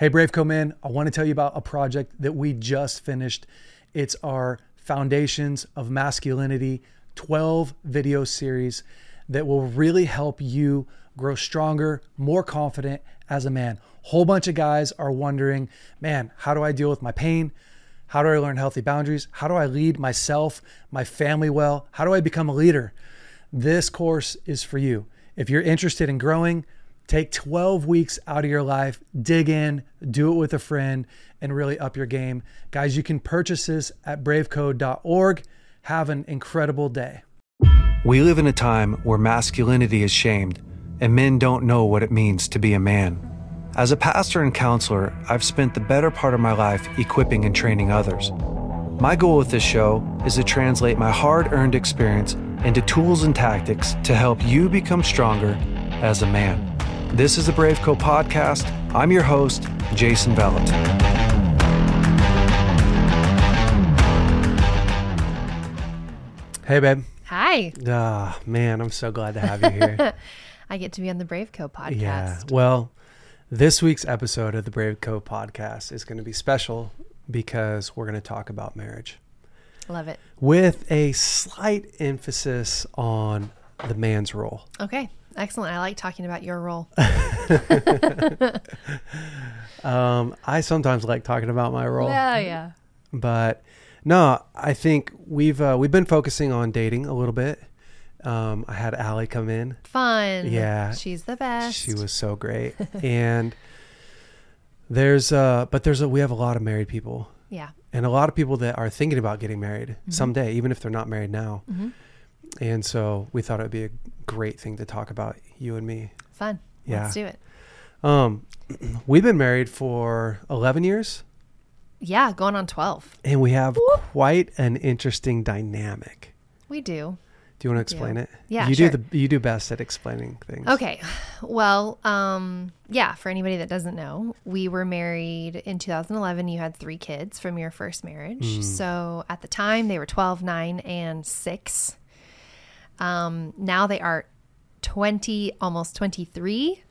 Hey, Braveco Man, I want to tell you about a project that we just finished. It's our Foundations of Masculinity 12 video series that will really help you grow stronger, more confident as a man. Whole bunch of guys are wondering, man, how do I deal with my pain? How do I learn healthy boundaries? How do I lead myself, my family well? How do I become a leader? This course is for you. If you're interested in growing, Take 12 weeks out of your life, dig in, do it with a friend, and really up your game. Guys, you can purchase this at bravecode.org. Have an incredible day. We live in a time where masculinity is shamed, and men don't know what it means to be a man. As a pastor and counselor, I've spent the better part of my life equipping and training others. My goal with this show is to translate my hard earned experience into tools and tactics to help you become stronger as a man. This is the Brave Co podcast. I'm your host, Jason Vallotton. Hey, babe. Hi. Ah, man, I'm so glad to have you here. I get to be on the Brave Co podcast. yeah. Well, this week's episode of the Brave Co podcast is going to be special because we're going to talk about marriage Love it. with a slight emphasis on the man's role. Okay. Excellent. I like talking about your role. Um, I sometimes like talking about my role. Yeah, yeah. but no, I think we've uh, we've been focusing on dating a little bit. Um, I had Allie come in. Fun. Yeah. She's the best. She was so great, and there's uh, but there's a we have a lot of married people Yeah. and a lot of people that are thinking about getting married Mm-hmm. someday, even if they're not married now. Mhm. And so we thought it would be a great thing to talk about you and me. Fun. Yeah. Let's do it. Um, we've been married for 11 years, Yeah. Going on 12. and we have quite an interesting dynamic. We do. Do you want to do. explain it? Yeah, you sure. do the you do best at explaining things. Okay. Well, um, yeah, for anybody that doesn't know, we were married in 2011. You had three kids from your first marriage. Mm. So at the time, they were 12, 9, and 6. Um, now they are 20, almost 23,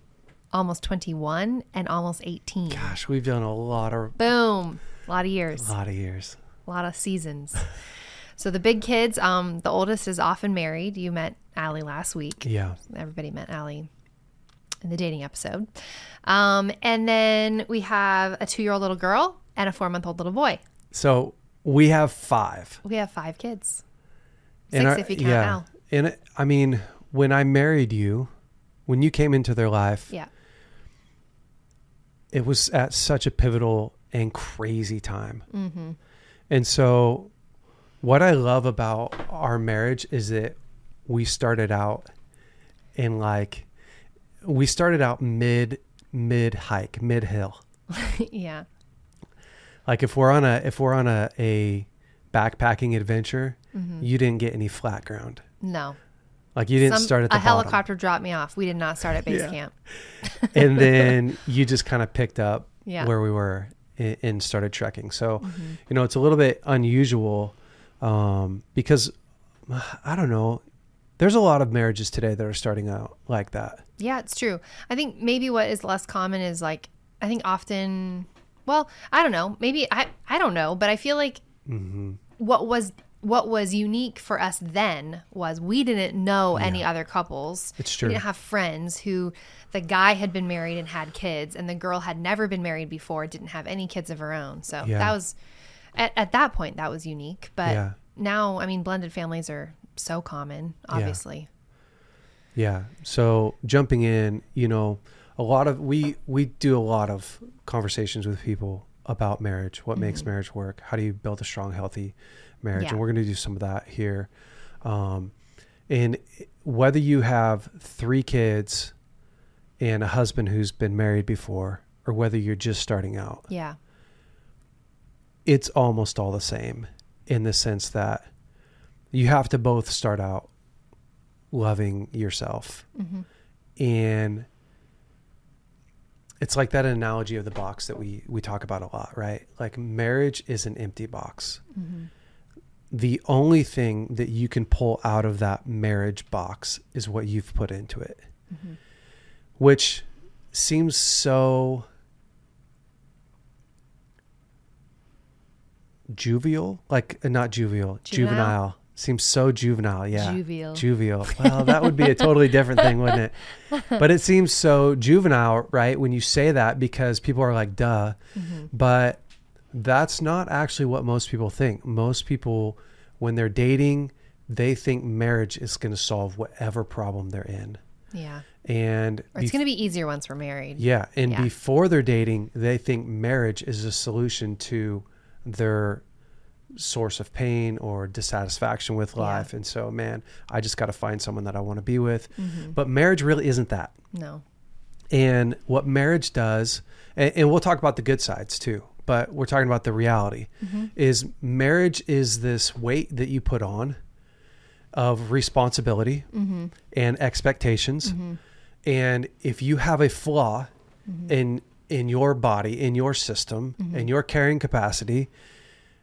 almost 21, and almost 18. Gosh, we've done a lot of Boom. A lot of years, a lot of years. a lot of seasons. so the big kids, um, the oldest is often married. You met Allie last week. Yeah. Everybody met Allie in the dating episode. Um, and then we have a two year old little girl and a four month old little boy. So we have five. We have five kids. Six our- if you count Al. And I mean, when I married you, when you came into their life, Yeah. it was at such a pivotal and crazy time. Mm-hmm. And so, what I love about our marriage is that we started out in like, we started out mid mid hike, mid hill. yeah. Like if we're on a if we're on a a backpacking adventure, Mm-hmm. you didn't get any flat ground. No. Like you didn't Some- start at the a bottom. helicopter dropped me off. We did not start at base Yeah. camp. and then you just kind of picked up Yeah. where we were and, and started trekking. So, Mm-hmm. you know, it's a little bit unusual um, because I don't know. There's a lot of marriages today that are starting out like that. Yeah, it's true. I think maybe what is less common is like I think often well, I don't know. Maybe I I don't know, but I feel like Mm-hmm. what was what was unique for us then was we didn't know any other couples. It's true. We didn't have friends who the guy had been married and had kids and the girl had never been married before, didn't have any kids of her own. So Yeah. that was at, at that point that was unique. But Yeah. now I mean blended families are so common, obviously. Yeah. So jumping in, you know, a lot of we we do a lot of conversations with people about marriage, what makes mm-hmm. marriage work, how do you build a strong, healthy marriage, Yeah. and we're going to do some of that here. Um, and whether you have three kids and a husband who's been married before, or whether you're just starting out, Yeah. it's almost all the same in the sense that you have to both start out loving yourself and it's like that analogy of the box that we we talk about a lot right like marriage is an empty box the only thing that you can pull out of that marriage box is what you've put into it, mm-hmm. which seems so juvial, like uh, not juvial, juvenile. juvenile. Seems so juvenile, yeah. Juvial. Juvial. Well, that would be a totally different thing, wouldn't it? But it seems so juvenile, right? When you say that, because people are like, duh. Mm-hmm. But that's not actually what most people think. Most people, when they're dating, they think marriage is going to solve whatever problem they're in. Yeah. And Or it's bef- going to be easier once we're married. yeah, and Yeah. before they're dating, they think marriage is a solution to their source of pain or dissatisfaction with Yeah. life. And so, man, I just got to find someone that I want to be with. Mm-hmm. But marriage really isn't that. No. And what marriage does, and, and we'll talk about the good sides too, but we're talking about the reality mm-hmm. is marriage is this weight that you put on of responsibility mm-hmm. and expectations. Mm-hmm. And if you have a flaw in in your body, in your system, in your carrying capacity,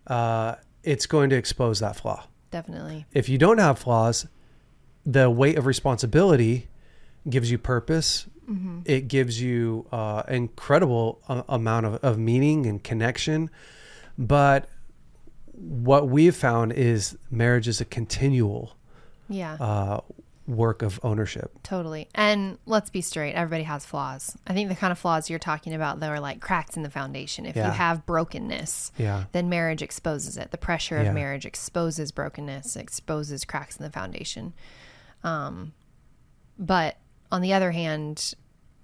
uh, it's going to expose that flaw. Definitely. If you don't have flaws, the weight of responsibility gives you purpose. It gives you uh, incredible uh, amount of, of meaning and connection. But what we've found is marriage is a continual Yeah. uh, work of ownership. Totally. And let's be straight, everybody has flaws. I think the kind of flaws you're talking about though are like cracks in the foundation. If Yeah. you have brokenness, Yeah. then marriage exposes it. The pressure of Yeah. marriage exposes brokenness, exposes cracks in the foundation. Um but on the other hand,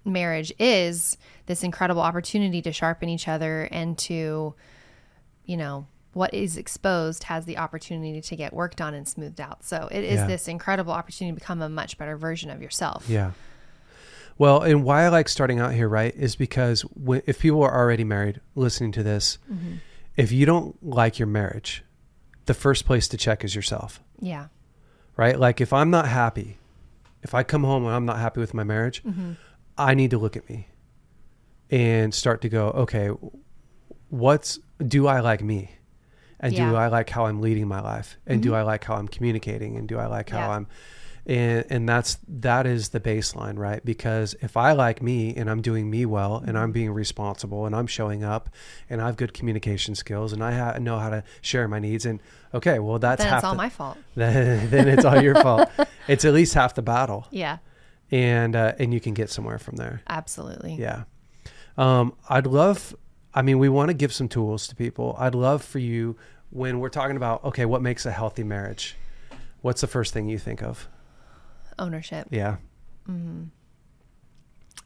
marriage is this incredible opportunity to sharpen each other and to you know, what is exposed has the opportunity to get worked on and smoothed out. So it is Yeah. this incredible opportunity to become a much better version of yourself. Yeah. Well, and why I like starting out here, right, is because if people are already married listening to this, mm-hmm. if you don't like your marriage, the first place to check is yourself, Yeah. right? Like if I'm not happy, if I come home and I'm not happy with my marriage, mm-hmm. I need to look at me and start to go, okay, what's, do I like me? And do I like how I'm leading my life? And do mm-hmm. I like how I'm communicating? And do I like how Yeah. I'm, and and that's that is the baseline right? Because if i like me and i'm doing me well and i'm being responsible and i'm showing up and i have good communication skills and i ha- know how to share my needs and okay well that's Then it's all the, my fault. then, then it's all your fault. It's at least half the battle. Yeah. and uh, and you can get somewhere from there. Absolutely. yeah. Um i'd love i mean we want to give some tools to people. I'd love for you when we're talking about okay what makes a healthy marriage what's the first thing you think of Ownership. yeah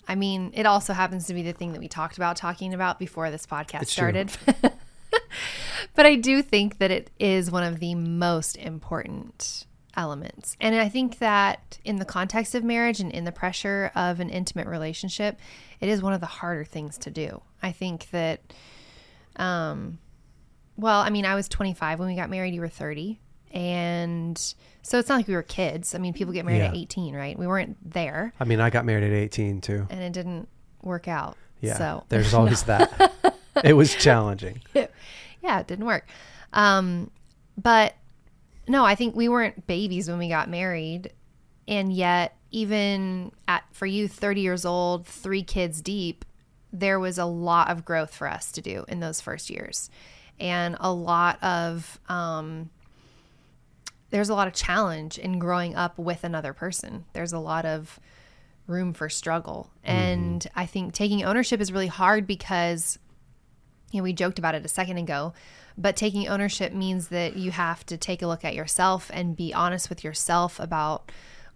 I mean, it also happens to be the thing that we talked about talking about before this podcast It's started. but I do think that it is one of the most important elements. And I think that in the context of marriage and in the pressure of an intimate relationship, it is one of the harder things to do. I think that um well, I mean, I was 25 when we got married, you were 30. And so it's not like we were kids. I mean, people get married at 18, right? We weren't there I mean, I got married at 18 too. and it didn't work out. Yeah. So there's always that. It was challenging. yeah, it didn't work. Um, but no, I think we weren't babies when we got married, and yet even at for you, thirty years old, three kids deep, there was a lot of growth for us to do in those first years, and a lot of um, there's a lot of challenge in growing up with another person. There's a lot of room for struggle, mm-hmm. and I think taking ownership is really hard because you know, we joked about it a second ago, but taking ownership means that you have to take a look at yourself and be honest with yourself about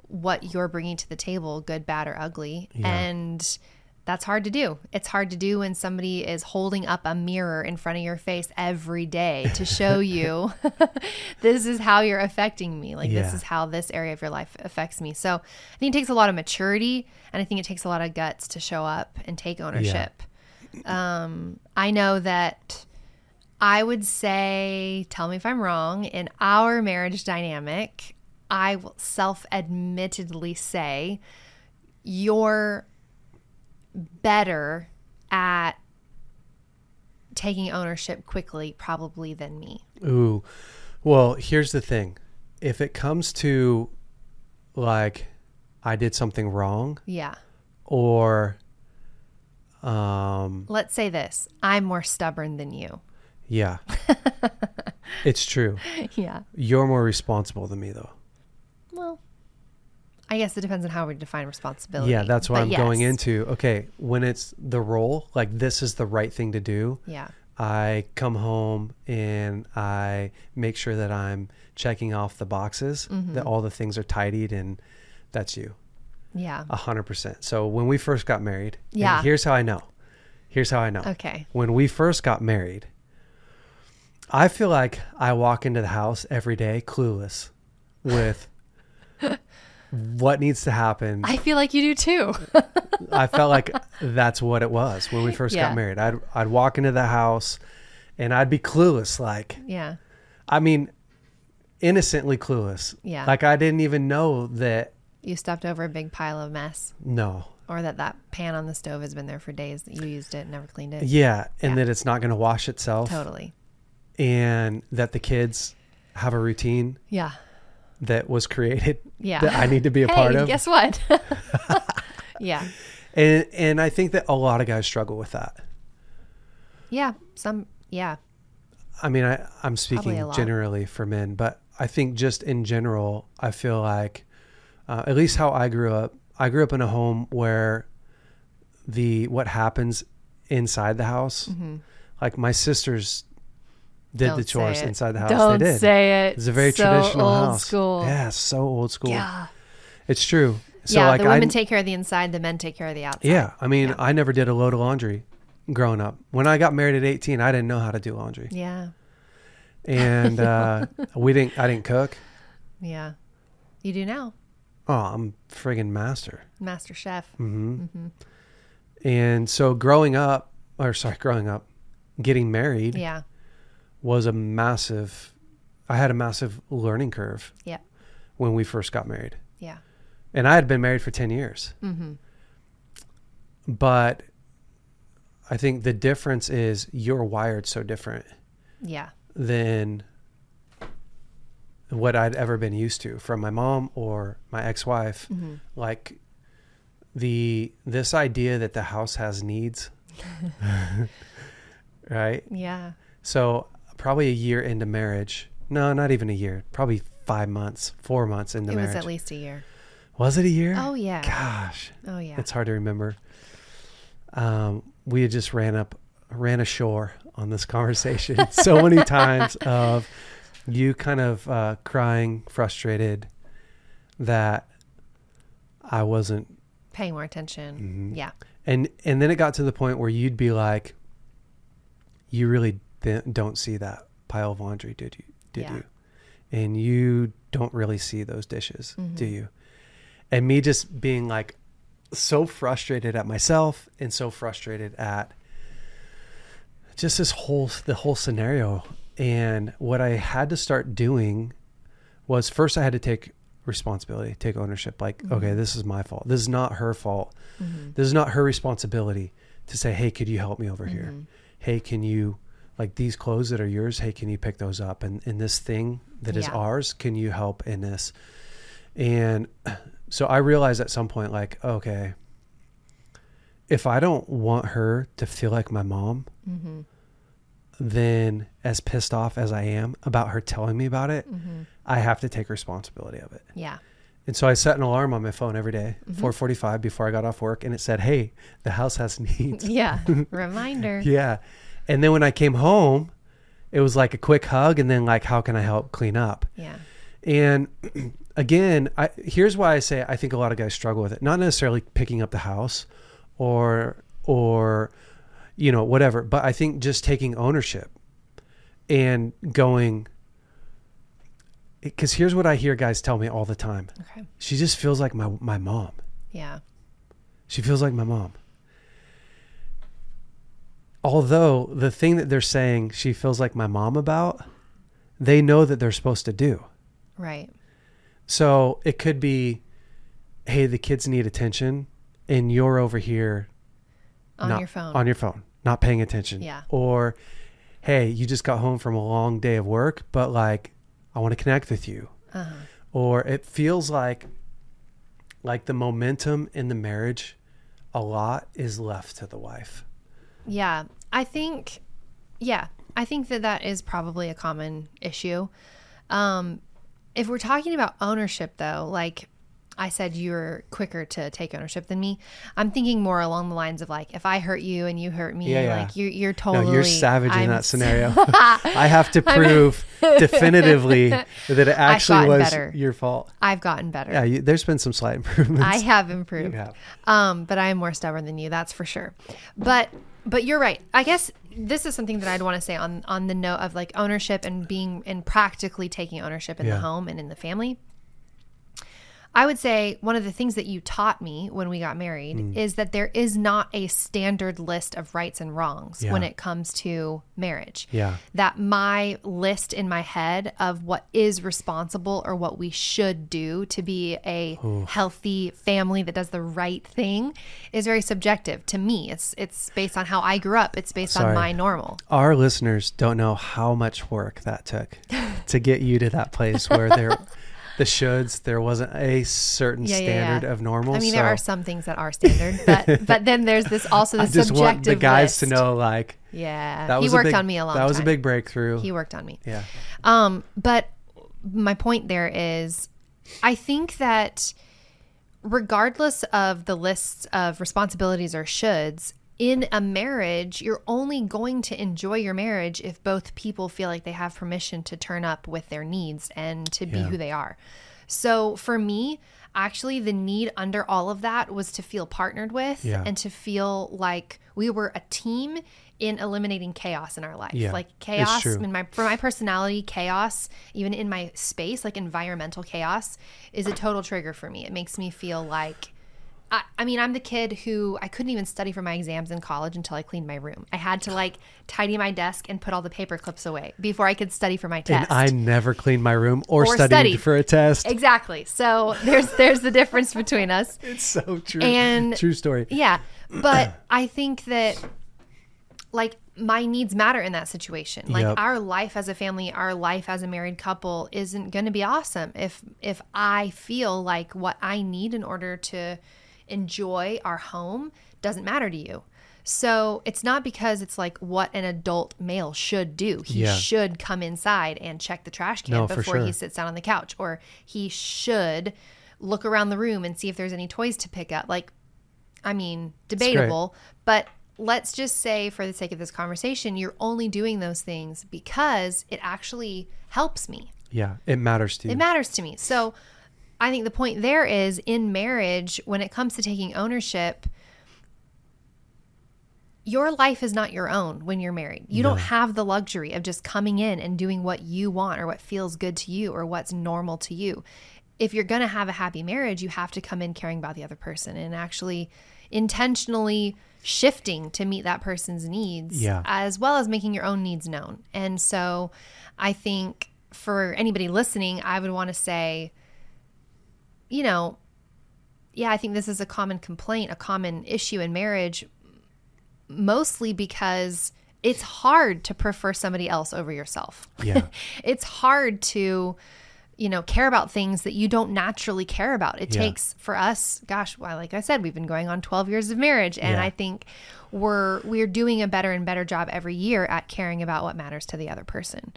what you're bringing to the table, good, bad, or ugly. And that's hard to do. It's hard to do when somebody is holding up a mirror in front of your face every day to show you this is how you're affecting me. Like, this is how this area of your life affects me. So I think it takes a lot of maturity and I think it takes a lot of guts to show up and take ownership. Um, I know that I would say, tell me if I'm wrong, in our marriage dynamic, I will self admittedly say you're better at taking ownership quickly, probably, than me. Ooh. Well, here's the thing. If it comes to like I did something wrong Yeah. or um Let's say this I'm more stubborn than you. yeah. It's true. yeah. You're more responsible than me, though. I guess it depends on how we define responsibility. Yeah, that's what But I'm going into. Okay, when it's the role, like this is the right thing to do. Yeah. I come home and I make sure that I'm checking off the boxes, Mm-hmm. that all the things are tidied, and that's you, Yeah. a hundred percent. So when we first got married, and Yeah. here's how I know. Here's how I know. Okay. When we first got married, I feel like I walk into the house every day clueless with what needs to happen. I feel like you do too. I felt like that's what it was when we first Yeah. got married. I'd I'd walk into the house and I'd be clueless like yeah. I mean innocently clueless. Yeah. Like I didn't even know that You stepped over a big pile of mess, no. or that that pan on the stove has been there for days. That you used it, and never cleaned it. Yeah, and Yeah. that it's not going to wash itself Totally. and that the kids have a routine Yeah. That was created Yeah. that I need to be a hey, part of. guess what? yeah. And and I think that a lot of guys struggle with that. Yeah. Some. Yeah. I mean, I, I'm speaking generally for men, but I think just in general, I feel like, uh, at least how I grew up, I grew up in a home where the what happens inside the house, like my sisters did Mm-hmm. Don't the chores inside the house. Don't they did. say it. It's a very So traditional old house. School. Yeah, so old school. Yeah. It's true. So yeah. like the women I, take care of the inside. The men take care of the outside. yeah, I mean, Yeah. I never did a load of laundry growing up. When I got married at 18, I didn't know how to do laundry. Yeah. And uh, we didn't I didn't cook. Yeah. You do now, Oh, I'm friggin' master. Master Chef. Mm-hmm. And so growing up, or sorry, growing up, getting married Yeah. Was a massive, I had a massive learning curve Yeah. when we first got married. Yeah. And I had been married for 10 years. Mm-hmm. But I think the difference is you're wired so different Yeah. than what I'd ever been used to from my mom or my ex-wife. Mm-hmm. Like the this idea that the house has needs. right? Yeah. So probably a year into marriage. No, not even a year. Probably 5 months, 4 months into it marriage. It was at least a year. Was it a year? Oh yeah. Gosh. Oh yeah. It's hard to remember. Um, we had just ran up, ran ashore on this conversation so many times of you kind of uh, crying, frustrated that I wasn't, Paying more attention. Mhm. Yeah. and and then it got to the point where you'd be like, you really don't see that pile of laundry, did you? Did Yeah. you? And you don't really see those dishes, do Mhm. you? And me just being like so frustrated at myself and so frustrated at just this whole the whole scenario. And what I had to start doing was first I had to take responsibility, take ownership. Like, okay, this is my fault. This is not her fault. Mm-hmm. This is not her responsibility to say, "Hey, could you help me over here? Mhm. Hey, can you like these clothes that are yours? Hey, can you pick those up? And in this thing that is Yeah. ours, can you help in this?" And so I realized at some point, like, okay, if I don't want her to feel like my mom, Mm-hmm. then as pissed off as I am about her telling me about it, Mm-hmm. I have to take responsibility of it. Yeah. And so I set an alarm on my phone every day, Mhm. 4:45 before I got off work, and it said, "Hey, the house has needs." Yeah. Reminder. yeah. And then when I came home, it was like a quick hug, and then like, "How can I help clean up?" Yeah. And again, I, here's why I say I think a lot of guys struggle with it. Not necessarily picking up the house, or or you know whatever, but I think just taking ownership and going. Because here's what I hear guys tell me all the time. Okay. She just feels like my my mom. Yeah. She feels like my mom. Although the thing that they're saying she feels like my mom about, they know that they're supposed to do. Right. So it could be, hey, the kids need attention, and you're over here On not- your phone. on your phone, not paying attention. Yeah. Or, hey, you just got home from a long day of work, but like, I want to connect with you. uh-huh. Or it feels like, like the momentum in the marriage, a lot is left to the wife. Yeah. I think. Yeah. I think that that is probably a common issue. Um, if we're talking about ownership, though, like I said, you're quicker to take ownership than me. I'm thinking more along the lines of like, if I hurt you and you hurt me, Yeah, yeah. like you're you're totally. no, you're savage in I'm that scenario. I have to prove definitively that it actually was better. your fault. I've gotten better. Yeah, you, there's been some slight improvements. I have improved. You have. Um, but I am more stubborn than you, that's for sure. But but you're right. I guess this is something that I'd want to say on on the note of like ownership and being and practically taking ownership in Yeah. the home and in the family. I would say one of the things that you taught me when we got married Mm. is that there is not a standard list of rights and wrongs when it comes to marriage. Yeah. That my list in my head of what is responsible or what we should do to be a healthy family that does the right thing is very subjective to me. It's it's based on how I grew up. It's based Sorry. on my normal. Our listeners don't know how much work that took to get you to that place where there, the shoulds, there wasn't a certain Yeah, yeah, yeah. standard of normal. I mean, so there are some things that are standard, but but then there's this also the I just subjective want the guys to know, like Yeah, that he worked big, on me a lot. That was time. a big breakthrough. He worked on me. yeah, Um, but my point there is, I think that regardless of the lists of responsibilities or shoulds, in a marriage, you're only going to enjoy your marriage if both people feel like they have permission to turn up with their needs and to be Yeah. who they are. So for me, actually, the need under all of that was to feel partnered with Yeah. and to feel like we were a team in eliminating chaos in our life. Yeah, Like chaos in my for my personality, chaos, even in my space, like environmental chaos, is a total trigger for me. It makes me feel like I, I mean, I'm the kid who I couldn't even study for my exams in college until I cleaned my room. I had to like tidy my desk and put all the paper clips away before I could study for my test. and. I never cleaned my room or, Or studied, studied. for a test. exactly. So there's there's the difference between us. It's so true. And- true story. Yeah. But I think that like my needs matter in that situation. Like Yep. our life as a family, our life as a married couple isn't going to be awesome if if I feel like what I need in order to enjoy our home doesn't matter to you. So it's not because it's like what an adult male should do. He Yeah. should come inside and check the trash can No, for before he sits down on the couch, or he should look around the room and see if there's any toys to pick up. Like, I mean, debatable, but let's just say, for the sake of this conversation, you're only doing those things because it actually helps me. Yeah, it matters to you. It matters to me. So I think the point there is in marriage, when it comes to taking ownership, your life is not your own when you're married. You don't have the luxury of just coming in and doing what you want or what feels good to you or what's normal to you. If you're going to have a happy marriage, you have to come in caring about the other person and actually intentionally shifting to meet that person's needs Yeah. as well as making your own needs known. And so I think for anybody listening, I would want to say, you know, yeah, I think this is a common complaint, a common issue in marriage, mostly because it's hard to prefer somebody else over yourself. Yeah. it's hard to, you know, care about things that you don't naturally care about. It Yeah. takes for us, gosh, well, like I said, we've been going on 12 years of marriage and Yeah. I think we're we're doing a better and better job every year at caring about what matters to the other person.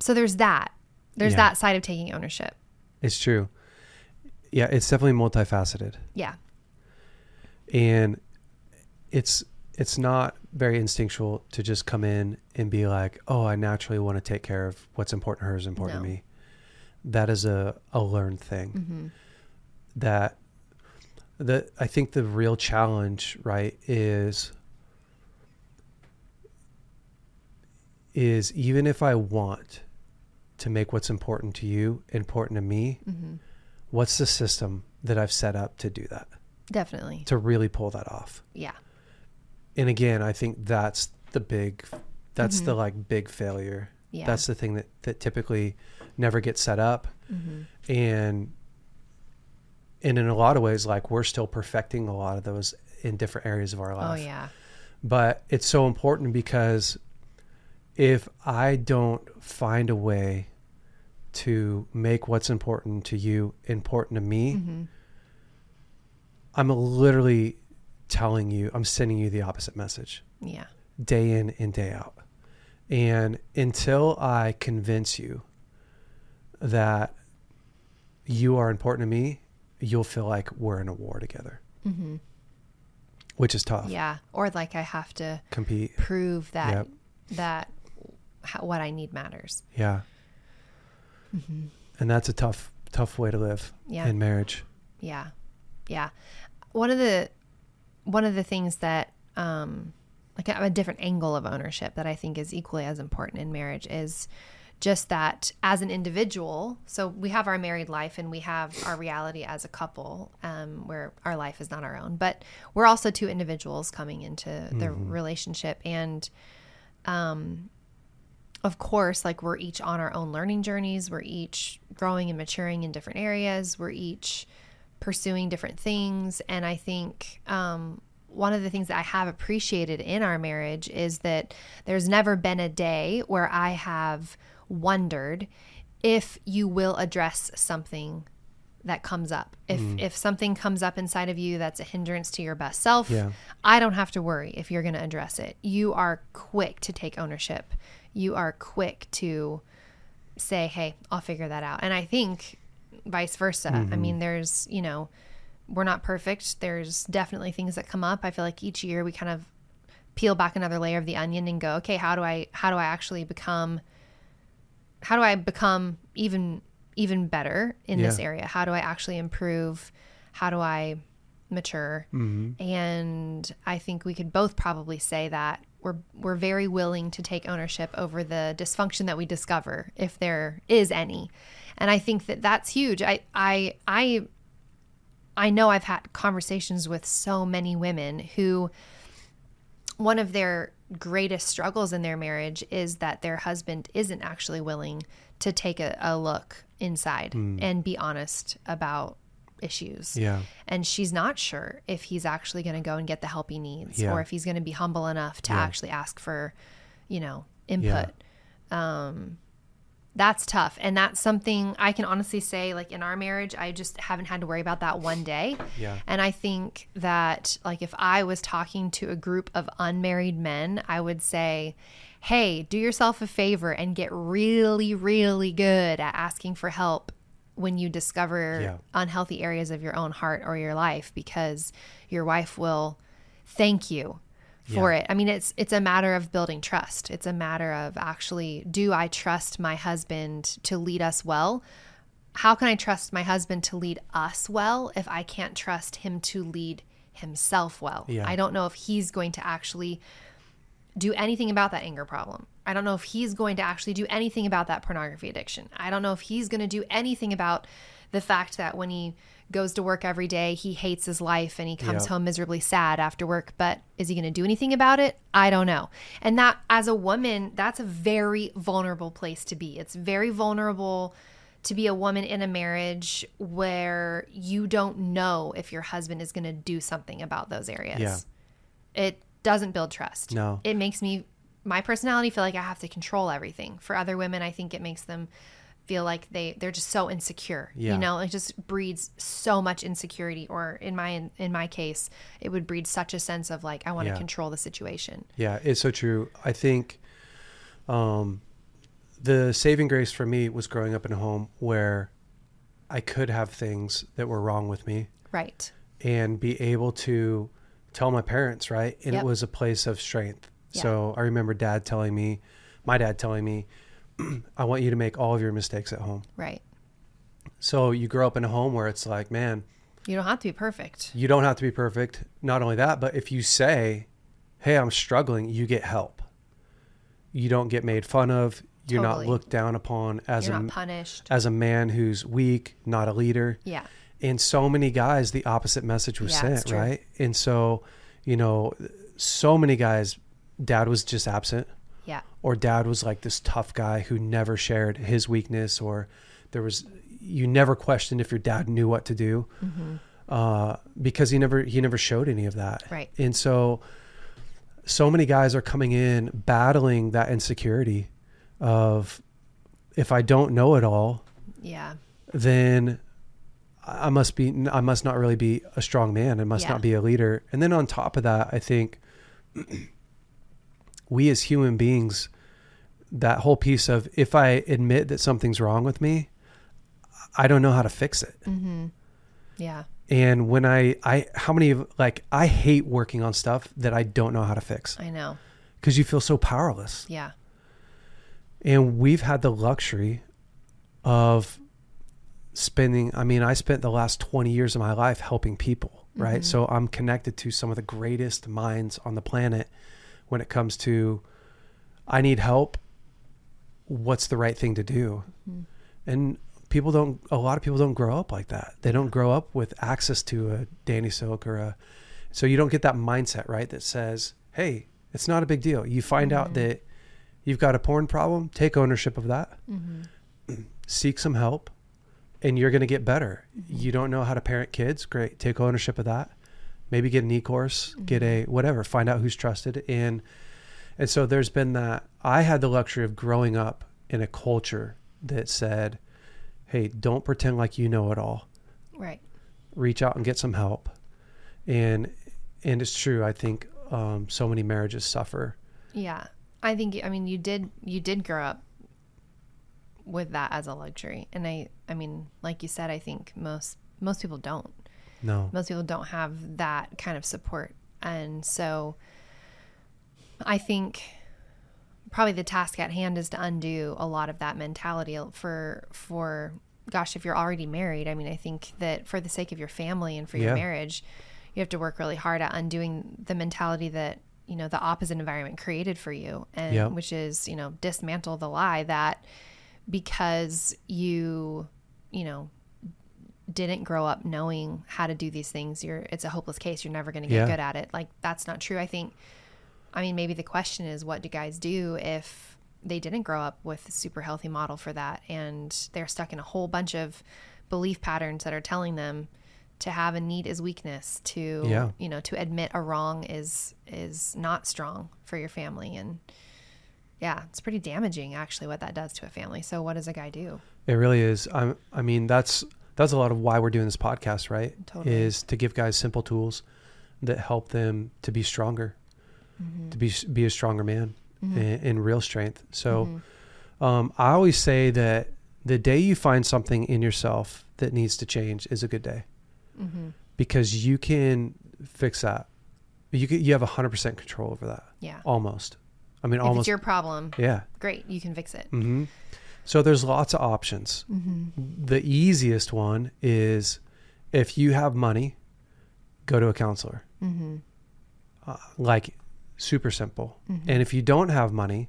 So there's that. There's Yeah. that side of taking ownership. It's true. Yeah, it's definitely multifaceted. Yeah. and it's it's not very instinctual to just come in and be like oh i naturally want to take care of what's important to her is important No. to me that is a, a learned thing mm-hmm. that the i think the real challenge right is is even if i want to make what's important to you important to me mm-hmm. What's the system that i've set up to do that Definitely. to really pull that off. Yeah. And again, I think that's the big that's the like big failure. Mm-hmm. Yeah. That's the thing that that typically never gets set up. Mm-hmm. And and in a lot of ways like we're still perfecting a lot of those in different areas of our lives. Oh yeah. But it's so important because if I don't find a way to make what's important to you important to me, Mm-hmm. I'm literally telling you, I'm sending you the opposite message Yeah. day in and day out. And until I convince you that you are important to me, you'll feel like we're in a war together, Mm-hmm. which is tough. Yeah. Or like I have to Compete. prove that Yep. that how, what I need matters. Yeah. And that's a tough, tough way to live Mm-hmm. Yeah. in marriage. Yeah. Yeah. One of the one of the things that um like a different angle of ownership that I think is equally as important in marriage is just that as an individual, so we have our married life and we have our reality as a couple, um, where our life is not our own, but we're also two individuals coming into the relationship. And um, of course, like we're each on our own learning journeys, we're each growing and maturing in different areas, we're each pursuing different things. And I think um, one of the things that I have appreciated in our marriage is that there's never been a day where I have wondered if you will address something that comes up. If if something comes up inside of you that's a hindrance to your best self, Yeah. I don't have to worry if you're going to address it. You are quick to take ownership. You are quick to say, "Hey, I'll figure that out." And I think vice versa. I mm-hmm. mean, there's, you know, we're not perfect. There's definitely things that come up. I feel like each year we kind of peel back another layer of the onion and go, "Okay, how do I how do I actually become how do I become even even better in this area? How do I actually improve? How do I mature?" Mm-hmm. And I think we could both probably say that we're we're very willing to take ownership over the dysfunction that we discover if there is any. And I think that that's huge. I I I I know I've had conversations with so many women who one of their greatest struggles in their marriage is that their husband isn't actually willing to take a, a look inside hmm. and be honest about issues. Yeah. And she's not sure if he's actually going to go and get the help he needs Yeah. or if he's going to be humble enough to Yeah. actually ask for, you know, input. Um, that's tough. And that's something I can honestly say, like in our marriage, I just haven't had to worry about that one day. Yeah. And I think that, like, if I was talking to a group of unmarried men, I would say, hey, do yourself a favor and get really, really good at asking for help when you discover Yeah. unhealthy areas of your own heart or your life because your wife will thank you for it. I mean it's it's a matter of building trust. It's a matter of actually do I trust my husband to lead us well? How can I trust my husband to lead us well if I can't trust him to lead himself well? Yeah. I don't know if he's going to actually do anything about that anger problem. I don't know if he's going to actually do anything about that pornography addiction. I don't know if he's going to do anything about the fact that when he goes to work every day, he hates his life and he comes Yeah. home miserably sad after work. But is he going to do anything about it? I don't know. And that, as a woman, that's a very vulnerable place to be. It's very vulnerable to be a woman in a marriage where you don't know if your husband is going to do something about those areas Yeah. it doesn't build trust. No. It makes me my personality feel like I have to control everything. For other women, I think it makes them feel like they they're just so insecure. Yeah. You know, it just breeds so much insecurity or in my in my case, it would breed such a sense of like I want Yeah. to control the situation. Yeah, it's so true. I think um, the saving grace for me was growing up in a home where I could have things that were wrong with me Right. and be able to tell my parents, right? And Yep. it was a place of strength. Yeah. So I remember dad telling me, my dad telling me, I want you to make all of your mistakes at home. Right. So you grow up in a home where it's like, man, You don't have to be perfect. you don't have to be perfect. Not only that, but if you say, "Hey, I'm struggling," you get help. You don't get made fun of. You're Totally. not looked down upon as You're a punished. as a man who's weak, not a leader. Yeah. And so many guys, the opposite message was Yeah, sent, right? And so, you know, so many guys, dad was just absent, Yeah. or dad was like this tough guy who never shared his weakness, or there was you never questioned if your dad knew what to do uh, because he never he never showed any of that. Right. And so, so many guys are coming in battling that insecurity of if I don't know it all, Yeah. then I must be I must not really be a strong man. I must Yeah. not be a leader. And then on top of that, I think we as human beings that whole piece of if I admit that something's wrong with me, I don't know how to fix it. Mm-hmm. Yeah. And when I, I, how many of like, I hate working on stuff that I don't know how to fix I know. because you feel so powerless. Yeah. And we've had the luxury of spending, I mean, I spent the last 20 years of my life helping people, right? Mhm. So I'm connected to some of the greatest minds on the planet when it comes to, I need help. What's the right thing to do? Mhm. And people don't, a lot of people don't grow up like that. They don't grow up with access to a Danny Silk or a, so you don't get that mindset, right? That says, hey, it's not a big deal. You find out Mhm. that you've got a porn problem, take ownership of that, Mm-hmm. seek some help, and you're going to get better. Mm-hmm. You don't know how to parent kids, great. Take ownership of that. Maybe get an e-course, get a Mm-hmm. whatever, find out who's trusted and and so there's been that I had the luxury of growing up in a culture that said, "Hey, don't pretend like you know it all. Right. Reach out and get some help." And and it's true. I think um, so many marriages suffer. Yeah. I think I mean you did you did grow up with that as a luxury. And I I mean, like you said, I think most most people don't. No. Most people don't have that kind of support. And so I think probably the task at hand is to undo a lot of that mentality for for gosh, if you're already married, I mean, I think that for the sake of your family and for your Yeah. marriage, you have to work really hard at undoing the mentality that, you know, the opposite environment created for you and Yeah. which is, you know, dismantle the lie that because you, you know, didn't grow up knowing how to do these things, you're it's a hopeless case. You're never going to get Yeah. good at it. Like that's not true. I think I mean maybe the question is what do guys do if they didn't grow up with a super healthy model for that and they're stuck in a whole bunch of belief patterns that are telling them to have a need is weakness to Yeah. you know to admit a wrong is is not strong for your family and yeah it's pretty damaging actually what that does to a family so what does a guy do It really is. I, I mean, that's that's a lot of why we're doing this podcast, right? Totally. Is to give guys simple tools that help them to be stronger, Mm-hmm. to be be a stronger man in, in real strength. So, Mm-hmm. um, I always say that the day you find something in yourself that needs to change is a good day mm-hmm. because you can fix that. You can, you have hundred percent control over that. yeah Almost. I mean, if almost. it's your problem yeah. great you can fix it hmm So there's lots of options. mm-hmm. The easiest one is if you have money, go to a counselor. Mm-hmm. Uh, like super simple. Mhm. And if you don't have money,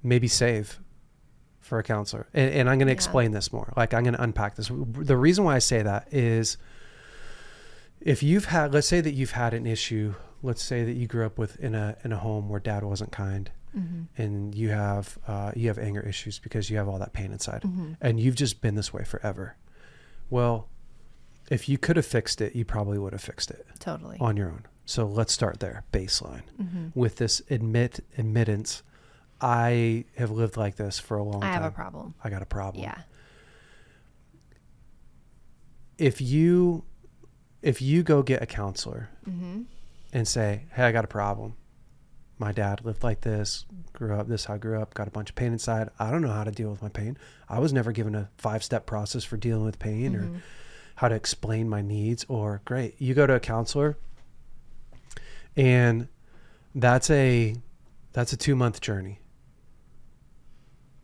maybe save for a counselor. And, and I'm going to Yeah. explain this more. Like I'm going to unpack this. The reason why I say that is if you've had, let's say that you've had an issue. Let's say that you grew up with in a in a home where dad wasn't kind, Mm-hmm. and you have uh, you have anger issues because you have all that pain inside Mm-hmm. and you've just been this way forever well if you could have fixed it you probably would have fixed it totally on your own so let's start there baseline mm-hmm. with this admit admittance i have lived like this for a long time. i time have a problem i got a problem yeah if you if you go get a counselor mm-hmm. and say hey i got a problem my dad lived like this grew up this how i grew up got a bunch of pain inside. I don't know how to deal with my pain. I was never given a five step process for dealing with pain Mm-hmm. or how to explain my needs or great you go to a counselor and that's a that's a two month journey.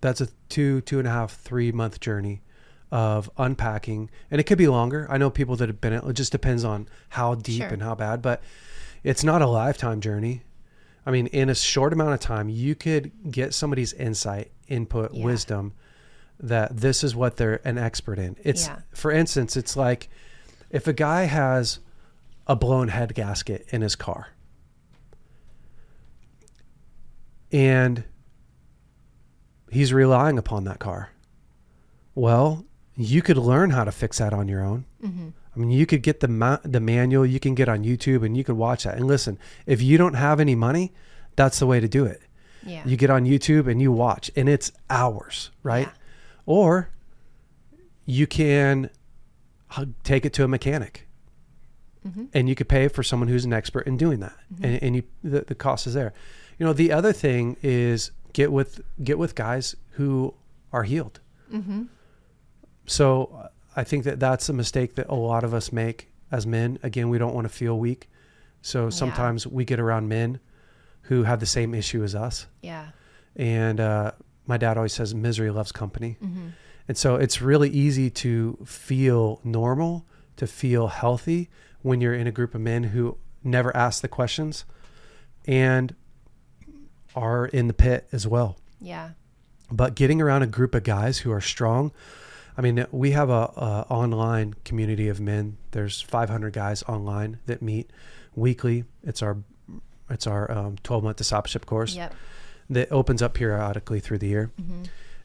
That's a two two and a half three month journey of unpacking and it could be longer. I know people that have been it just depends on how deep Sure. and how bad but it's not a lifetime journey i mean in a short amount of time you could get somebody's insight input Yeah. wisdom that this is what they're an expert in it's Yeah. for instance it's like if a guy has a blown head gasket in his car and he's relying upon that car well you could learn how to fix that on your own Mm-hmm. I mean, you could get the ma- the manual you can get on YouTube, and you could watch that. And listen, if you don't have any money, that's the way to do it. yeah You get on YouTube and you watch, and it's hours, right? Yeah. Or you can take it to a mechanic, Mhm. and you could pay for someone who's an expert in doing that, and, and you the, the cost is there. You know, the other thing is get with get with guys who are healed. So uh, I think that that's a mistake that a lot of us make as men. Again, we don't want to feel weak, so sometimes we get around men who have the same issue as us. Yeah. And uh, my dad always says, "Misery loves company," and so it's really easy to feel normal, to feel healthy when you're in a group of men who never ask the questions and are in the pit as well Yeah. but getting around a group of guys who are strong i mean we have a, a online community of men. There's 500 guys online that meet weekly. It's our it's our um, 12 month discipleship course Yep. that opens up periodically through the year.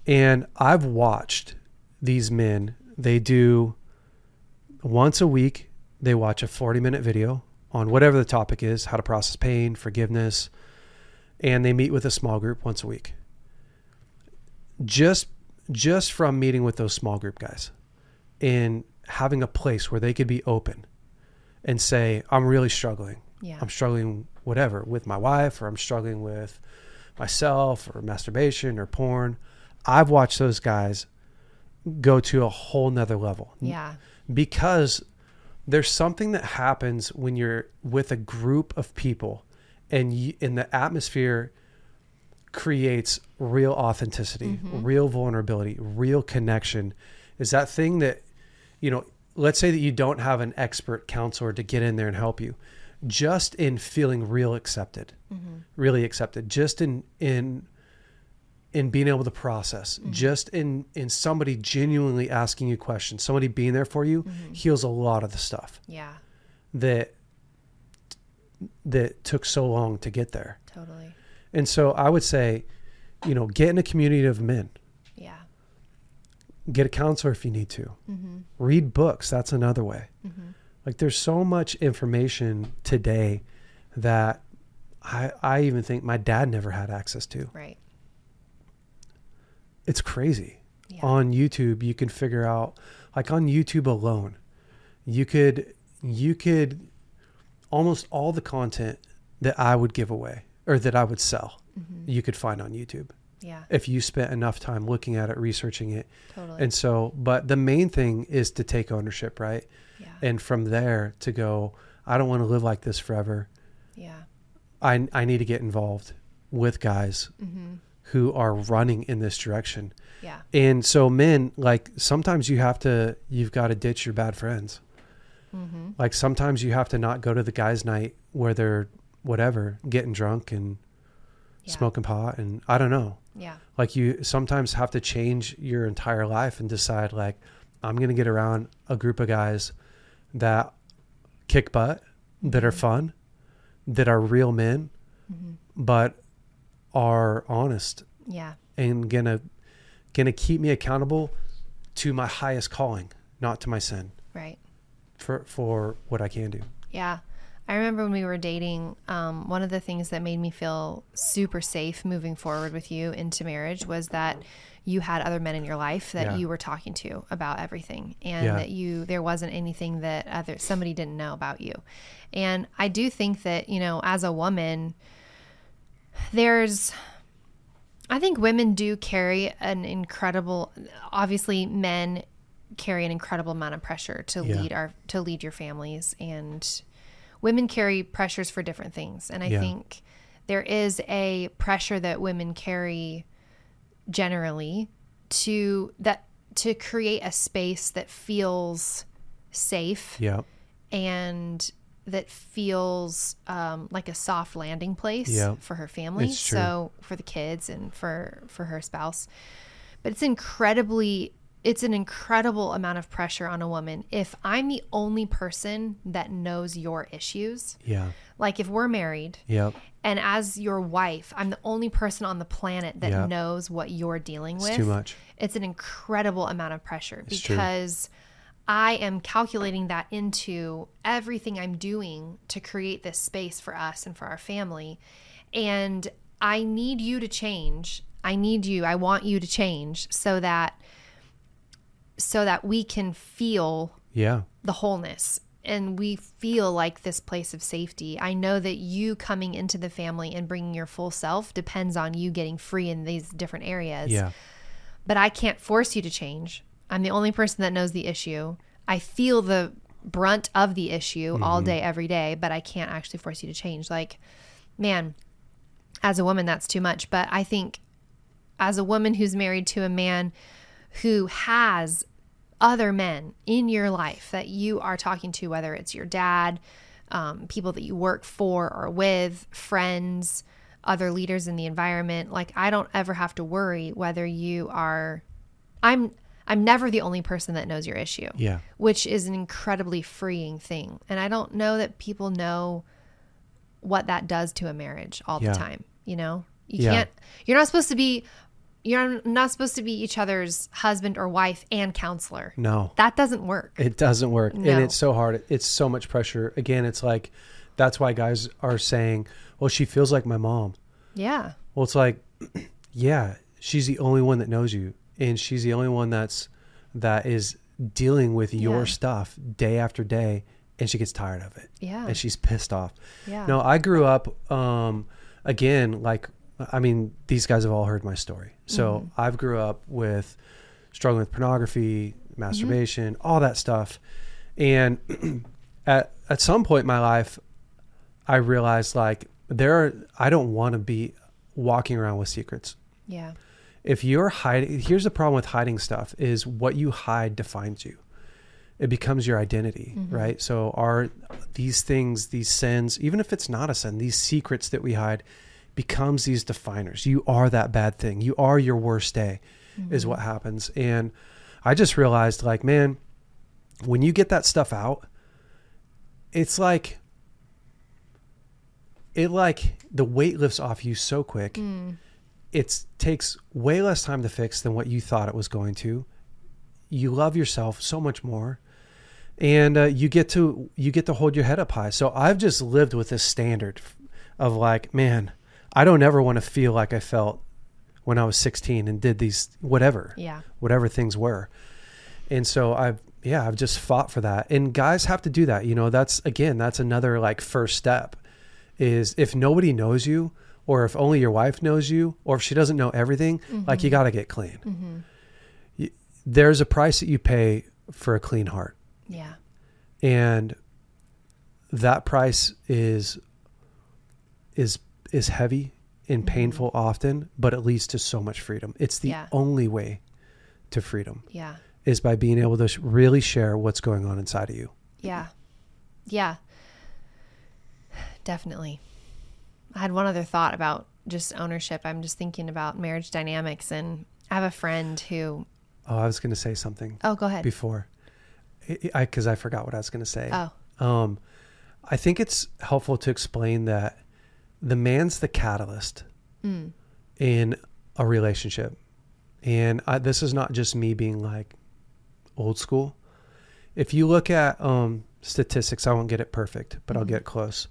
And i've watched these men. They do once a week they watch a 40 minute video on whatever the topic is how to process pain forgiveness and they meet with a small group once a week. Just just from meeting with those small group guys and having a place where they could be open and say i'm really struggling Yeah. i'm struggling whatever with my wife or i'm struggling with myself or masturbation or porn i've watched those guys go to a whole nother level Yeah. because there's something that happens when you're with a group of people and you, and the atmosphere creates real authenticity, mm-hmm. real vulnerability, real connection. Is that thing that you know, let's say that you don't have an expert counselor to get in there and help you. Just in feeling real accepted, mm-hmm. really accepted, just in in in being able to process mm-hmm. just in in somebody genuinely asking you questions somebody being there for you heals a lot of the stuff Yeah. that that took so long to get there Totally. And so i would say you know get in a community of men. Yeah. get a counselor if you need to. Mm-hmm. Read books that's another way. Mm-hmm. Like there's so much information today that i i even think my dad never had access to. Right. it's crazy. Yeah. on YouTube you can figure out like on YouTube alone you could you could almost all the content that I would give away or that I would sell you could find on YouTube Yeah. if you spent enough time looking at it researching it Totally. and so but the main thing is to take ownership right yeah. and from there to go I don't want to live like this forever yeah. I I need to get involved with guys Mm-hmm. who are running in this direction Yeah. and so men, like sometimes you have to, you've got to ditch your bad friends. Mm-hmm. Like sometimes you have to not go to the guys' night where they're whatever, getting drunk and Yeah. smoking pot. And I don't know. Yeah. Like you sometimes have to change your entire life and decide like, I'm going to get around a group of guys that kick butt, that are fun, that are real men, Mm-hmm. but are honest Yeah. and gonna gonna keep me accountable to my highest calling, not to my sin, Right. for for what I can do. Yeah. I remember when we were dating, um, one of the things that made me feel super safe moving forward with you into marriage was that you had other men in your life that Yeah. you were talking to about everything and Yeah. that you there wasn't anything that other somebody didn't know about you. And I do think that, you know, as a woman there's I think women do carry an incredible obviously men carry an incredible amount of pressure to Yeah. lead our to lead your families and women carry pressures for different things. And I Yeah. think there is a pressure that women carry generally to that to create a space that feels safe Yeah, and that feels um, like a soft landing place Yeah. for her family. so for the kids and for for her spouse. But it's incredibly it's an incredible amount of pressure on a woman if i'm the only person that knows your issues yeah, like if we're married yeah, and as your wife i'm the only person on the planet that Yeah. knows what you're dealing it's with too much. it's an incredible amount of pressure It's true. because I am calculating that into everything I'm doing to create this space for us and for our family. And I need you to change. I need you. I want you to change so that so that we can feel Yeah, the wholeness and we feel like this place of safety. I know that you coming into the family and bringing your full self depends on you getting free in these different areas. Yeah. But I can't force you to change. I'm the only person that knows the issue. I feel the brunt of the issue all mm-hmm. day, every day, but I can't actually force you to change. Like, man, as a woman, that's too much. But I think as a woman who's married to a man who has other men in your life that you are talking to, whether it's your dad, um, people that you work for or with, friends, other leaders in the environment, like I don't ever have to worry whether you are. I'm I'm never the only person that knows your issue. Yeah. Which is an incredibly freeing thing. And I don't know that people know what that does to a marriage all Yeah. the time, you know? You Yeah. can't you're not supposed to be you're not supposed to be each other's husband or wife and counselor. No. That doesn't work. It doesn't work. No. And it's so hard. It's so much pressure. Again, it's like that's why guys are saying, "Well, she feels like my mom." Yeah. Well, it's like, yeah, she's the only one that knows you, and she's the only one that's that is dealing with your Yeah. stuff day after day, and she gets tired of it, Yeah. and she's pissed off. Yeah. No, I grew up, um, again, like, I mean, these guys have all heard my story. So Mm-hmm. I've grew up with struggling with pornography, masturbation, all that stuff, and at at some point in my life, I realized like there are, I don't want to be walking around with secrets. Yeah. If you're hiding, here's the problem with hiding stuff is what you hide defines you. It becomes your identity, right? So are these things, these sins, even if it's not a sin, these secrets that we hide becomes these definers. You are that bad thing. You are your worst day is what happens. And I just realized like, man, when you get that stuff out, it's like it like the weight lifts off you so quick. It takes way less time to fix than what you thought it was going to. You love yourself so much more, and uh, you get to you get to hold your head up high. So I've just lived with this standard of like, man, I don't ever want to feel like I felt when I was 16 and did these whatever Yeah. whatever things were. And so I've yeah, I've just fought for that. And guys have to do that. You know, that's again, that's another like first step is if nobody knows you or if only your wife knows you or if she doesn't know everything, like you mm-hmm. got to get clean. Mm-hmm. You, there's a price that you pay for a clean heart. Yeah. And that price is is is heavy and painful often, but it leads to so much freedom. It's the Yeah. only way to freedom Yeah. is by being able to really share what's going on inside of you. Yeah. Yeah. Definitely. I had one other thought about just ownership. I'm just thinking about marriage dynamics and I have a friend who Oh, I was going to say something Oh, go ahead. before, because I, because I forgot what I was going to say. Oh. Um, I think it's helpful to explain that the man's the catalyst Mm. in a relationship, and I, this is not just me being like old school. If you look at um, statistics, I won't get it perfect, but I'll Mhm. get close.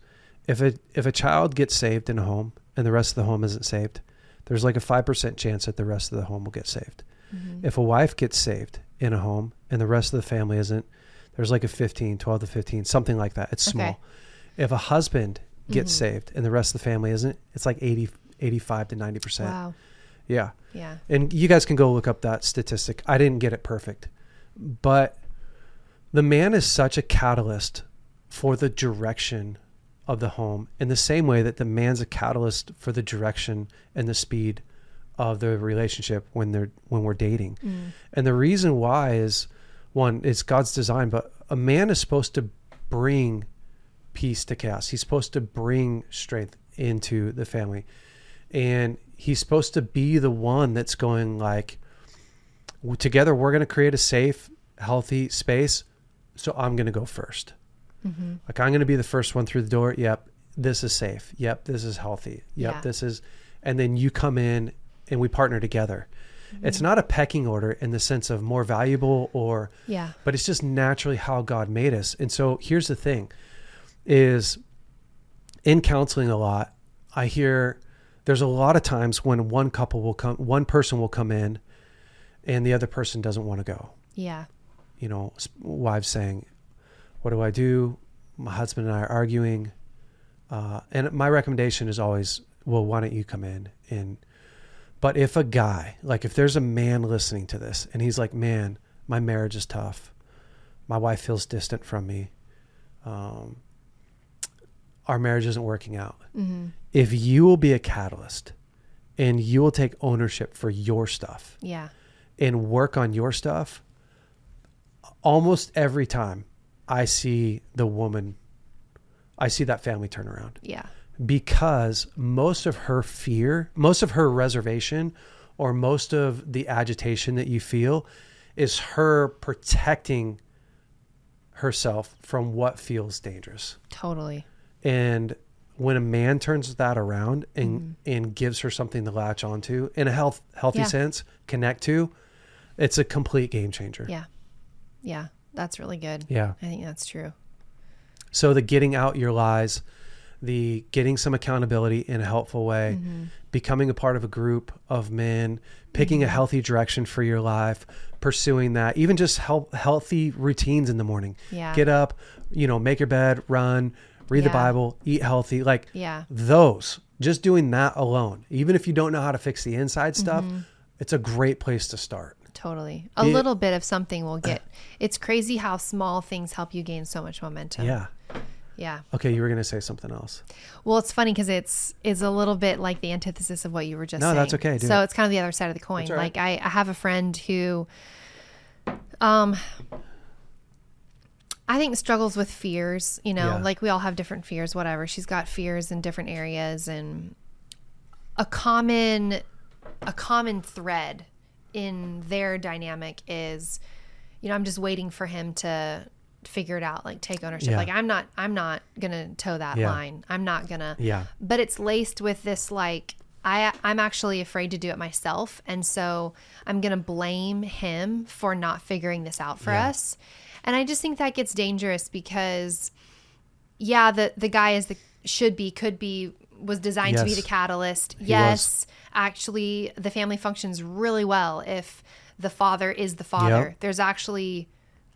If a if a child gets saved in a home and the rest of the home isn't saved, there's like a five percent chance that the rest of the home will get saved. Mhm. If a wife gets saved in a home and the rest of the family isn't, there's like a 15, 12 to 15, something like that. It's Okay. small. If a husband gets Mhm. saved and the rest of the family isn't, it's like 80, 85 to 90%. Wow. Yeah. Yeah. And you guys can go look up that statistic. I didn't get it perfect. But the man is such a catalyst for the direction of the home in the same way that the man's a catalyst for the direction and the speed of the relationship when they're when we're dating. Mm. And the reason why is one, it's God's design, but a man is supposed to bring peace to chaos. He's supposed to bring strength into the family. And he's supposed to be the one that's going like together we're going to create a safe, healthy space. So I'm going to go 1st hmm Like I'm going to be the first one through the door. Yep, this is safe. Yep, this is healthy. Yep, Yeah. this is and then you come in and we partner together. It's not a pecking order in the sense of more valuable or Yeah. but it's just naturally how God made us. And so here's the thing is in counseling a lot, I hear there's a lot of times when one couple will come one person will come in and the other person doesn't want to go. Yeah. You know, wives saying, what do I do? My husband and I are arguing. Uh, and my recommendation is always, well, why don't you come in? And, but if a guy, like if there's a man listening to this and he's like, man, my marriage is tough. My wife feels distant from me. Um, our marriage isn't working out. Mm-hmm. If you will be a catalyst and you will take ownership for your stuff Yeah. and work on your stuff, almost every time I see the woman, I see that family turn around Yeah. because most of her fear, most of her reservation, or most of the agitation that you feel is her protecting herself from what feels dangerous. Totally. And when a man turns that around and Mm-hmm. and gives her something to latch onto in a health healthy Yeah. sense, connect to, it's a complete game changer. Yeah. Yeah. That's really good. Yeah. I think that's true. So the getting out your lies, the getting some accountability in a helpful way, Mm-hmm. becoming a part of a group of men, picking a healthy direction for your life, pursuing that, even just help, healthy routines in the morning. Yeah. Get up, you know, make your bed, run, read the Bible, eat healthy. Like Yeah. those, just doing that alone, even if you don't know how to fix the inside stuff, Mm-hmm. it's a great place to start. Totally. A It- little bit of something will get. It's crazy how small things help you gain so much momentum. Yeah. Yeah. Okay, you were going to say something else. Well, it's funny because it's it's a little bit like the antithesis of what you were just No, saying. that's okay, So it. it's kind of the other side of the coin. Right. Like I, I have a friend who, um, I think struggles with fears. You know, Yeah. like we all have different fears. Whatever. She's got fears in different areas, and a common, a common thread in their dynamic is, you know, I'm just waiting for him to figure it out, like take ownership. Yeah. Like I'm not, I'm not gonna toe that Yeah. line. I'm not gonna Yeah. but it's laced with this like I I'm actually afraid to do it myself and so I'm going to blame him for not figuring this out for Yeah. us. And I just think that gets dangerous because yeah, the the guy is the should be could be was designed to be the catalyst. was. yes, actually the family functions really well if the father is the father. Yep. There's actually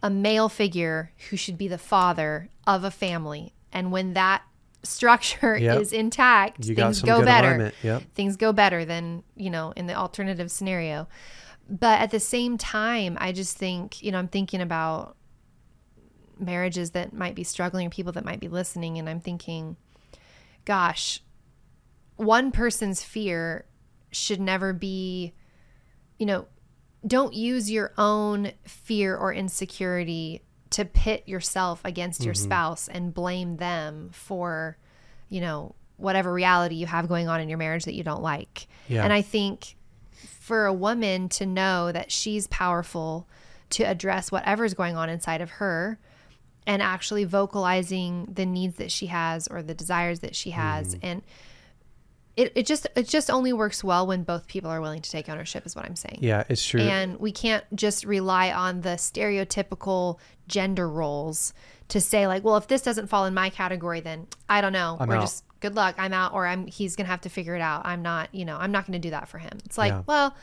a male figure who should be the father of a family. And when that structure Yep. is intact, You things go better. Yep. Things go better than, you know, in the alternative scenario. But at the same time, I just think, you know, I'm thinking about marriages that might be struggling or people that might be listening. And I'm thinking, gosh, one person's fear should never be, you know, don't use your own fear or insecurity to pit yourself against your Mm-hmm. spouse and blame them for, you know, whatever reality you have going on in your marriage that you don't like. Yeah. And I think for a woman to know that she's powerful to address whatever's going on inside of her and actually vocalizing the needs that she has or the desires that she has Mm-hmm. and it, it just it just only works well when both people are willing to take ownership is what i'm saying Yeah, it's true. and we can't just rely on the stereotypical gender roles to say like well if this doesn't fall in my category then i don't know I'm we're out. just good luck i'm out or i'm he's gonna have to figure it out i'm not you know i'm not gonna do that for him it's like Yeah. well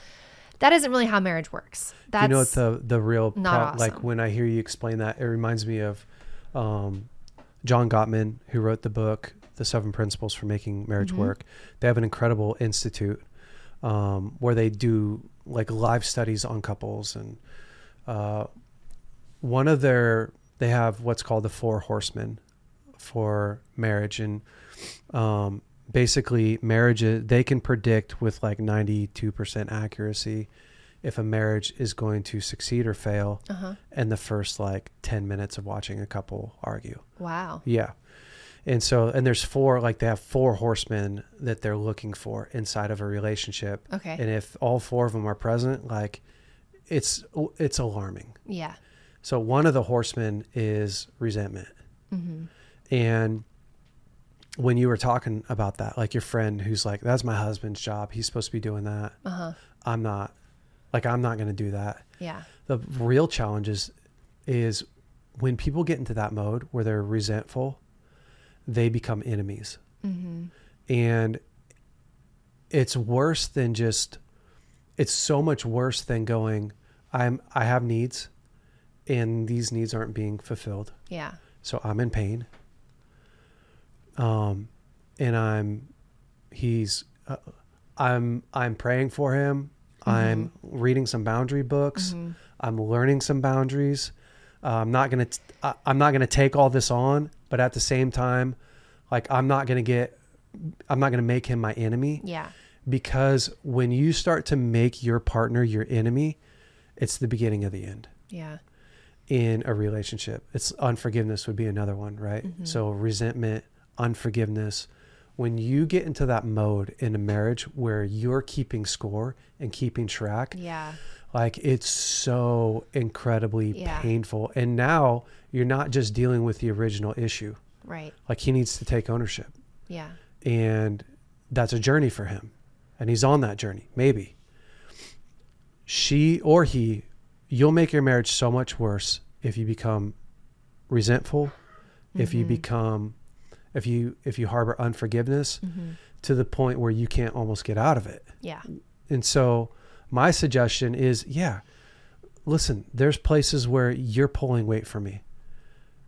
that isn't really how marriage works that's you know what the the real not prob- like when I hear you explain that, it reminds me of um, John Gottman, who wrote the book "The Seven Principles for Making Marriage Mm-hmm. Work." They have an incredible institute um, where they do like live studies on couples, and uh, one of their they have what's called the Four Horsemen for marriage, and um, basically marriages they can predict with like 92% accuracy if a marriage is going to succeed or fail uh-huh. in the first like 10 minutes of watching a couple argue. Wow. Yeah. And so and there's four like they have four horsemen that they're looking for inside of a relationship. Okay. and if all four of them are present like it's it's alarming. Yeah. So one of the horsemen is resentment. And when you were talking about that, like your friend who's like, that's my husband's job. He's supposed to be doing that. uh-huh I'm not. Like, I'm not going to do that. yeah The real challenge is, is when people get into that mode where they're resentful, they become enemies. And it's worse than just, it's so much worse than going, I'm, I have needs and these needs aren't being fulfilled. yeah So I'm in pain. Um, and I'm, he's, uh, I'm, I'm praying for him. I'm reading some boundary books. I'm learning some boundaries. Uh, I'm not gonna, t- I, I'm not gonna take all this on, but at the same time, like I'm not gonna get, I'm not gonna make him my enemy Yeah. because when you start to make your partner your enemy, it's the beginning of the end Yeah. in a relationship. It's unforgiveness would be another one, right? So resentment, unforgiveness. When you get into that mode in a marriage where you're keeping score and keeping track, Yeah. like it's so incredibly Yeah. painful. And now you're not just dealing with the original issue. Right. Like he needs to take ownership Yeah. and that's a journey for him and he's on that journey maybe she or he you'll make your marriage so much worse if you become resentful if you mm-hmm. become if you if you harbor unforgiveness mm-hmm. to the point where you can't almost get out of it Yeah. and so my suggestion is yeah listen there's places where you're pulling weight for me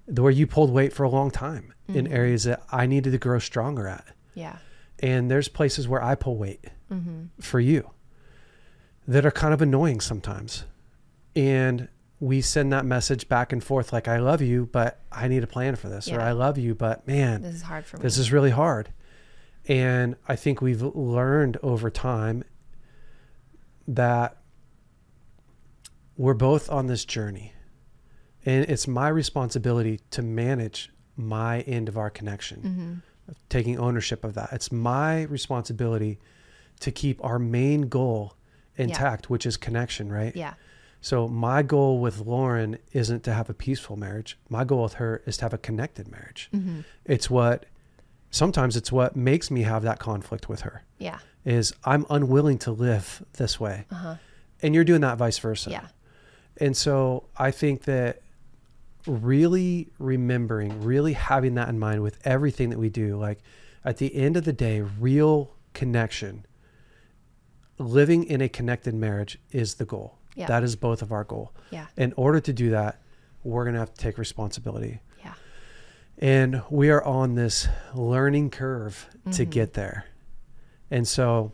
where you pulled weight for a long time in mm-hmm. areas that i needed to grow stronger at Yeah. and there's places where I pull weight mm-hmm. for you that are kind of annoying sometimes. And we send that message back and forth like, I love you, but I need a plan for this, or I love you, but man, This is hard for me. this is really hard. And I think we've learned over time that we're both on this journey. And it's my responsibility to manage my end of our connection, mm-hmm. taking ownership of that. It's my responsibility to keep our main goal intact, which is connection, right? yeah. So my goal with Lauren isn't to have a peaceful marriage. My goal with her is to have a connected marriage. Mm-hmm. It's what sometimes it's what makes me have that conflict with her Yeah. is I'm unwilling to live this way. Uh-huh. And you're doing that vice versa. Yeah. And so I think that really remembering, really having that in mind with everything that we do, like at the end of the day, real connection, living in a connected marriage is the goal. Yeah. That is both of our goal. Yeah. In order to do that, we're going to have to take responsibility. Yeah. And we are on this learning curve to get there. And so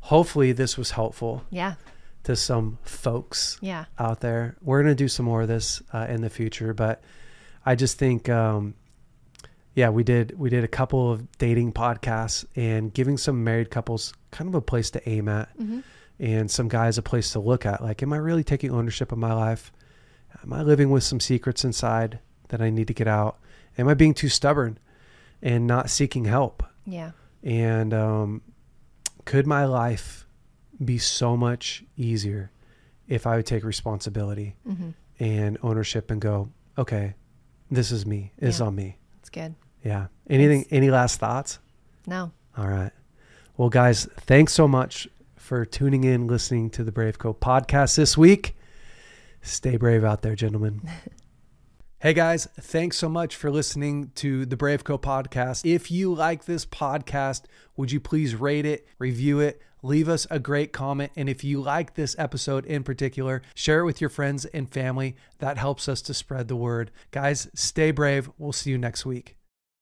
hopefully this was helpful Yeah. to some folks Yeah. out there. We're going to do some more of this uh, in the future, but I just think, um, yeah, we did we did a couple of dating podcasts and giving some married couples kind of a place to aim at, and some guys a place to look at. Like, am I really taking ownership of my life? Am I living with some secrets inside that I need to get out? Am I being too stubborn and not seeking help? Yeah. And um, could my life be so much easier if I would take responsibility and ownership and go, okay, this is me. It's Yeah. on me. That's good. Yeah. Anything? Any last thoughts? No. All right. Well, guys, thanks so much for tuning in, listening to the Brave Co podcast this week. Stay brave out there, gentlemen. Hey guys, thanks so much for listening to the Brave Co podcast. If you like this podcast, would you please rate it, review it, leave us a great comment? And if you like this episode in particular, share it with your friends and family. That helps us to spread the word. Guys, stay brave. We'll see you next week.